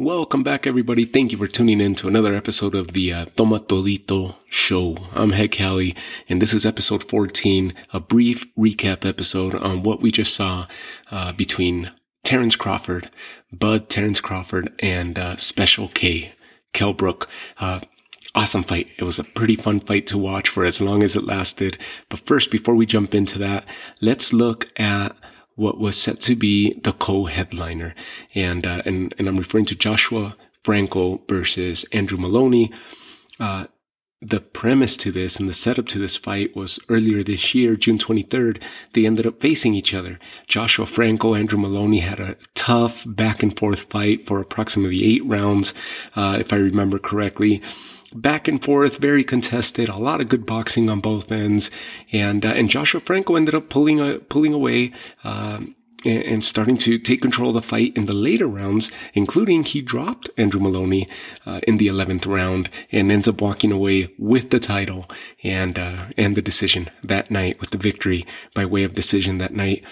Welcome back, everybody. Thank you for tuning in to another episode of the uh, Toma Todito Show. I'm Head Cali, and this is episode 14, a brief recap episode on what we just saw uh, between Terrence Crawford, Bud Terrence Crawford, and uh, Special K, Kell Brook. Uh, awesome fight. It was a pretty fun fight to watch for as long as it lasted. But first, before we jump into that, let's look at what was set to be the co-headliner. And, uh, and, and I'm referring to Joshua Franco versus Andrew Moloney. Uh, the premise to this and the setup to this fight was earlier this year, June 23rd, they ended up facing each other. Joshua Franco, Andrew Moloney had a tough back and forth fight for approximately eight rounds, uh, if I remember correctly back and forth, very contested, a lot of good boxing on both ends, and uh, and Joshua Franco ended up pulling a, pulling away. Um, and, and starting to take control of the fight in the later rounds, including he dropped Andrew Moloney uh, in the 11th round and ends up walking away with the title and uh, and the decision that night with the victory by way of decision that night.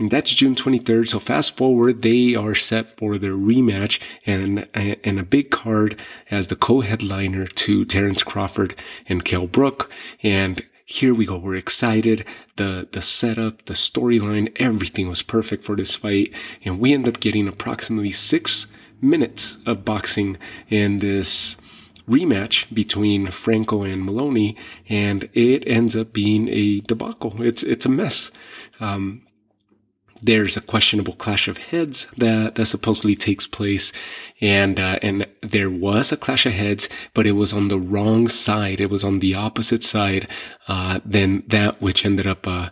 And that's June 23rd. So fast forward, they are set for their rematch and, and a big card as the co-headliner to Terrence Crawford and Kell Brook. And here we go. We're excited. The, the setup, the storyline, everything was perfect for this fight. And we end up getting approximately six minutes of boxing in this rematch between Franco and Moloney. and it ends up being a debacle. It's it's a mess. Um, there's a questionable clash of heads that, that supposedly takes place. And, uh, and there was a clash of heads, but it was on the wrong side. It was on the opposite side, uh, than that which ended up, uh,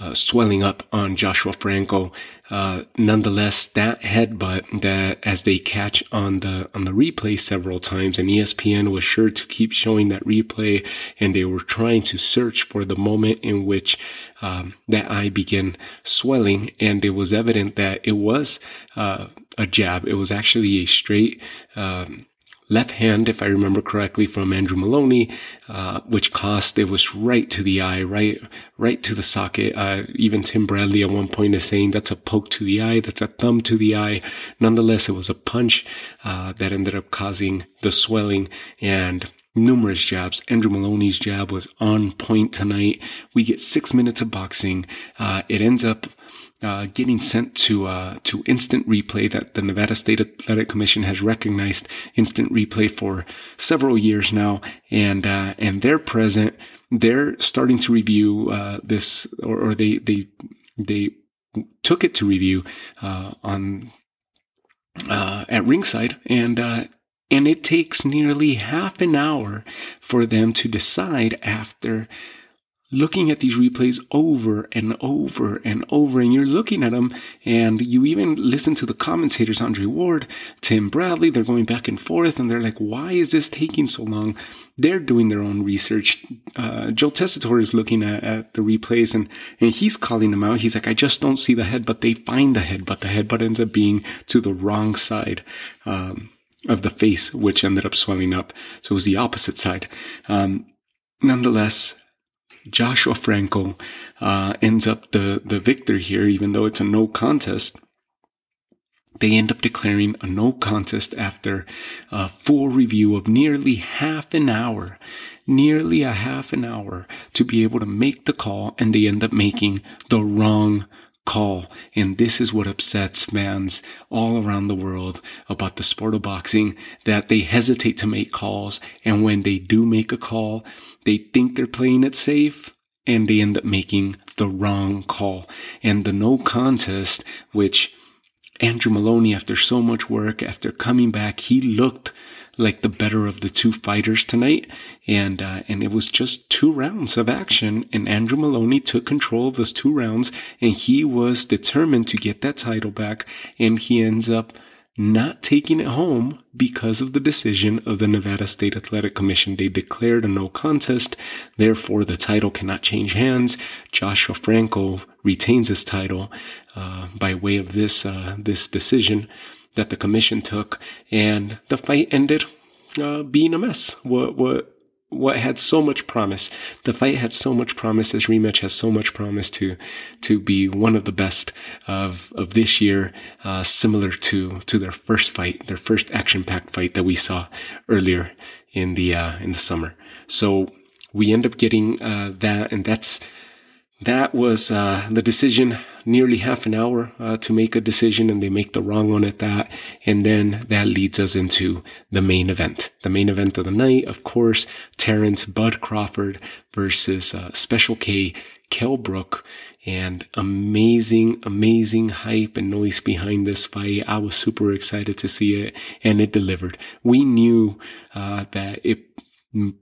uh, swelling up on Joshua Franco. Uh, nonetheless, that headbutt that as they catch on the on the replay several times, and ESPN was sure to keep showing that replay, and they were trying to search for the moment in which um, that eye began swelling, and it was evident that it was uh, a jab. It was actually a straight. Um, left hand, if I remember correctly, from Andrew Moloney, uh, which cost it was right to the eye, right, right to the socket. Uh, even Tim Bradley at one point is saying that's a poke to the eye, that's a thumb to the eye. Nonetheless, it was a punch uh, that ended up causing the swelling and numerous jabs. Andrew Moloney's jab was on point tonight. We get six minutes of boxing. Uh, it ends up uh, getting sent to uh, to instant replay that the Nevada State Athletic Commission has recognized instant replay for several years now, and uh, and they're present. They're starting to review uh, this, or, or, they they they took it to review uh, on uh, at ringside, and and it takes nearly half an hour for them to decide after looking at these replays over and over and over and you're looking at them and you even listen to the commentators andre ward tim bradley they're going back and forth and they're like why is this taking so long? They're doing their own research. Uh, joe tessitore is looking at, at, the replays and, and he's calling them out. He's like i just don't see the head but they find the head but the head but ends up being to the wrong side um, of the face which ended up swelling up. So it was the opposite side. Um, nonetheless Joshua Franco uh, ends up the, the victor here, even though it's a no contest. They end up declaring a no contest after a full review of nearly half an hour, nearly a half an hour to be able to make the call, and they end up making the wrong call. And this is what upsets fans all around the world about the sport of boxing, that they hesitate to make calls. And when they do make a call, they think they're playing it safe and they end up making the wrong call. And the no contest, which Andrew Moloney, after so much work, after coming back, he looked like the better of the two fighters tonight. And, uh, and it was just two rounds of action and Andrew Moloney took control of those two rounds and he was determined to get that title back. And he ends up not taking it home because of the decision of the Nevada State Athletic Commission. They declared a no contest. Therefore, the title cannot change hands. Joshua Franco retains his title uh, by way of this uh, this decision that the commission took, and the fight ended uh, being a mess. What what what had so much promise. The fight had so much promise. This rematch has so much promise to to be one of the best of of this year, uh, similar to to their first fight, their first action packed fight that we saw earlier in the uh, in the summer. So we end up getting uh, that, and that's that was uh, the decision nearly half an hour uh, to make a decision and they make the wrong one at that. And then that leads us into the main event. The main event of the night of course terrence bud crawford versus uh, special k kell brook and amazing amazing hype and noise behind this fight. I was super excited to see it and it delivered. We knew uh, that it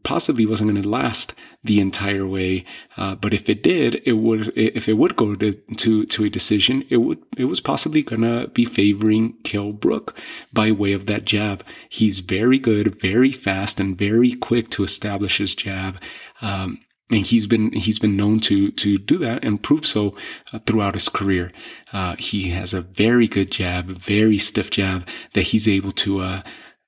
possibly wasn't going to last the entire way. Uh, but if it did, it would, if it would go to, to, to a decision, it would, it was possibly going to be favoring Kell Brook by way of that jab. He's very good, very fast and very quick to establish his jab. Um, and he's been he's been known to to do that and prove so uh, throughout his career. Uh, he has a very good jab, very stiff jab that he's able to uh,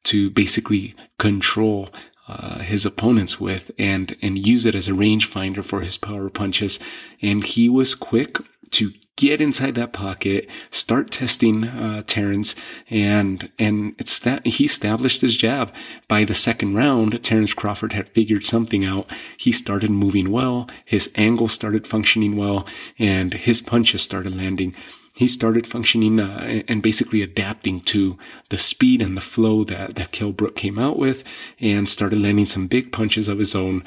to basically control uh, his opponents with and and use it as a rangefinder for his power punches. And he was quick to get inside that pocket, start testing uh, Terrence, and and it's that he established his jab. By the second round, Terrence Crawford had figured something out. He started moving well, his angle started functioning well, and his punches started landing he started functioning uh, and basically adapting to the speed and the flow that, that Kell Brook came out with and started landing some big punches of his own.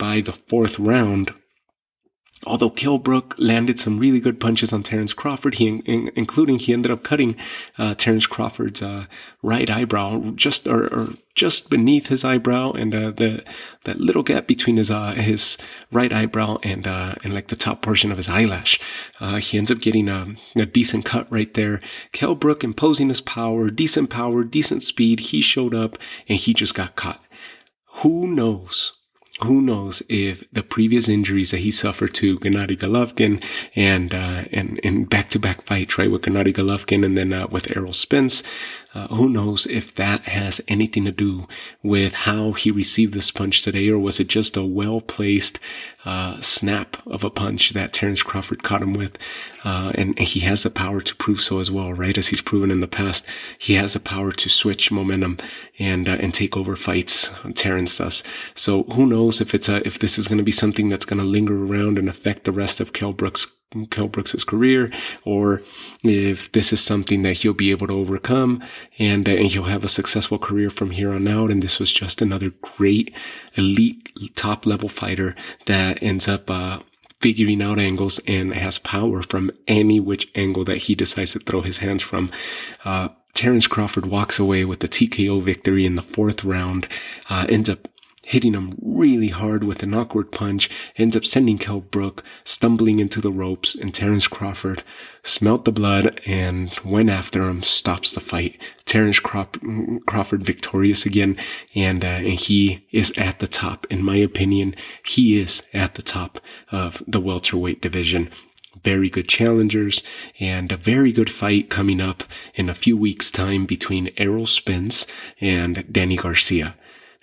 By the fourth round, Although Kell Brook landed some really good punches on Terrence Crawford, he, in, including he ended up cutting uh, Terrence Crawford's uh, right eyebrow just or, or, just beneath his eyebrow, and uh, the that little gap between his uh, his right eyebrow and uh, and like the top portion of his eyelash. Uh, he ends up getting a, um, a decent cut right there. Kell Brook imposing his power, decent power, decent speed. He showed up and he just got caught. Who knows who knows if the previous injuries that he suffered to Gennady Golovkin and uh, and in back-to-back fights, right, with Gennady Golovkin and then uh, with Errol Spence, uh, who knows if that has anything to do with how he received this punch today, or was it just a well placed uh, snap of a punch that Terrence Crawford caught him with? Uh, and, he has the power to prove so as well, right? As he's proven in the past, he has the power to switch momentum and uh, and take over fights. Terrence does. So who knows if it's a if this is going to be something that's going to linger around and affect the rest of Kell Brook's Kell Brooks's career, or if this is something that he'll be able to overcome and, uh, and he'll have a successful career from here on out. And this was just another great elite top level fighter that ends up, uh, figuring out angles and has power from any which angle that he decides to throw his hands from. Uh, Terrence Crawford walks away with the TKO victory in the fourth round, uh, ends up hitting him really hard with an awkward punch, ends up sending Kell Brook stumbling into the ropes, and Terrence Crawford smelt the blood and went after him, stops the fight. Terrence Crawford victorious again, and, uh, and he is at the top. In my opinion, he is at the top of the welterweight division very good challengers and a very good fight coming up in a few weeks time between Errol Spence and Danny Garcia.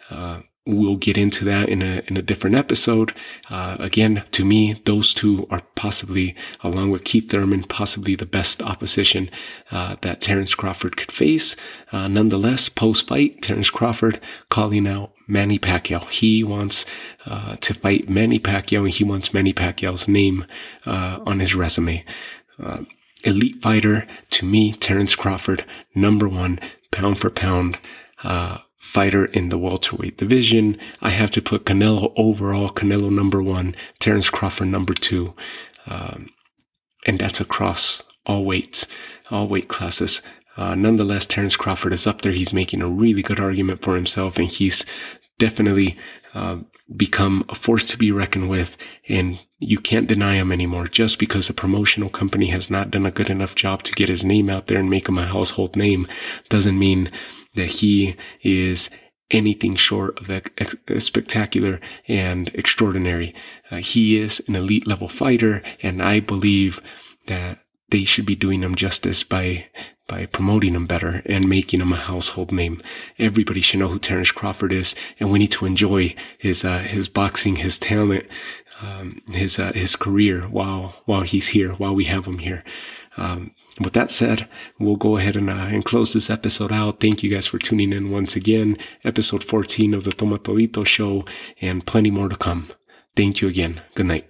Uh, we'll get into that in a in a different episode. Uh, again, to me, those two are possibly, along with Keith Thurman, possibly the best opposition uh, that Terrence Crawford could face. Uh, nonetheless, post fight, Terrence Crawford calling out Manny Pacquiao. He wants uh, to fight Manny Pacquiao, and he wants Manny Pacquiao's name uh, on his resume. Uh, elite fighter, to me, Terrence Crawford, number one, pound for pound. Fighter in the welterweight division. I have to put Canelo overall, Canelo number one, Terrence Crawford number two. Um, and that's across all weights, all weight classes. Uh, nonetheless, Terrence Crawford is up there. He's making a really good argument for himself, and he's definitely uh, become a force to be reckoned with. And you can't deny him anymore just because a promotional company has not done a good enough job to get his name out there and make him a household name doesn't mean that he is anything short of ex- spectacular and extraordinary. Uh, he is an elite level fighter, and I believe that they should be doing him justice by by promoting him better and making him a household name. Everybody should know who Terrence Crawford is, and we need to enjoy his uh, his boxing, his talent, um, his uh, his career while while he's here, while we have him here. Um, with that said, we'll go ahead and, uh, and close this episode out. Thank you guys for tuning in once again. Episode 14 of the Toma Todito show and plenty more to come. Thank you again. Good night.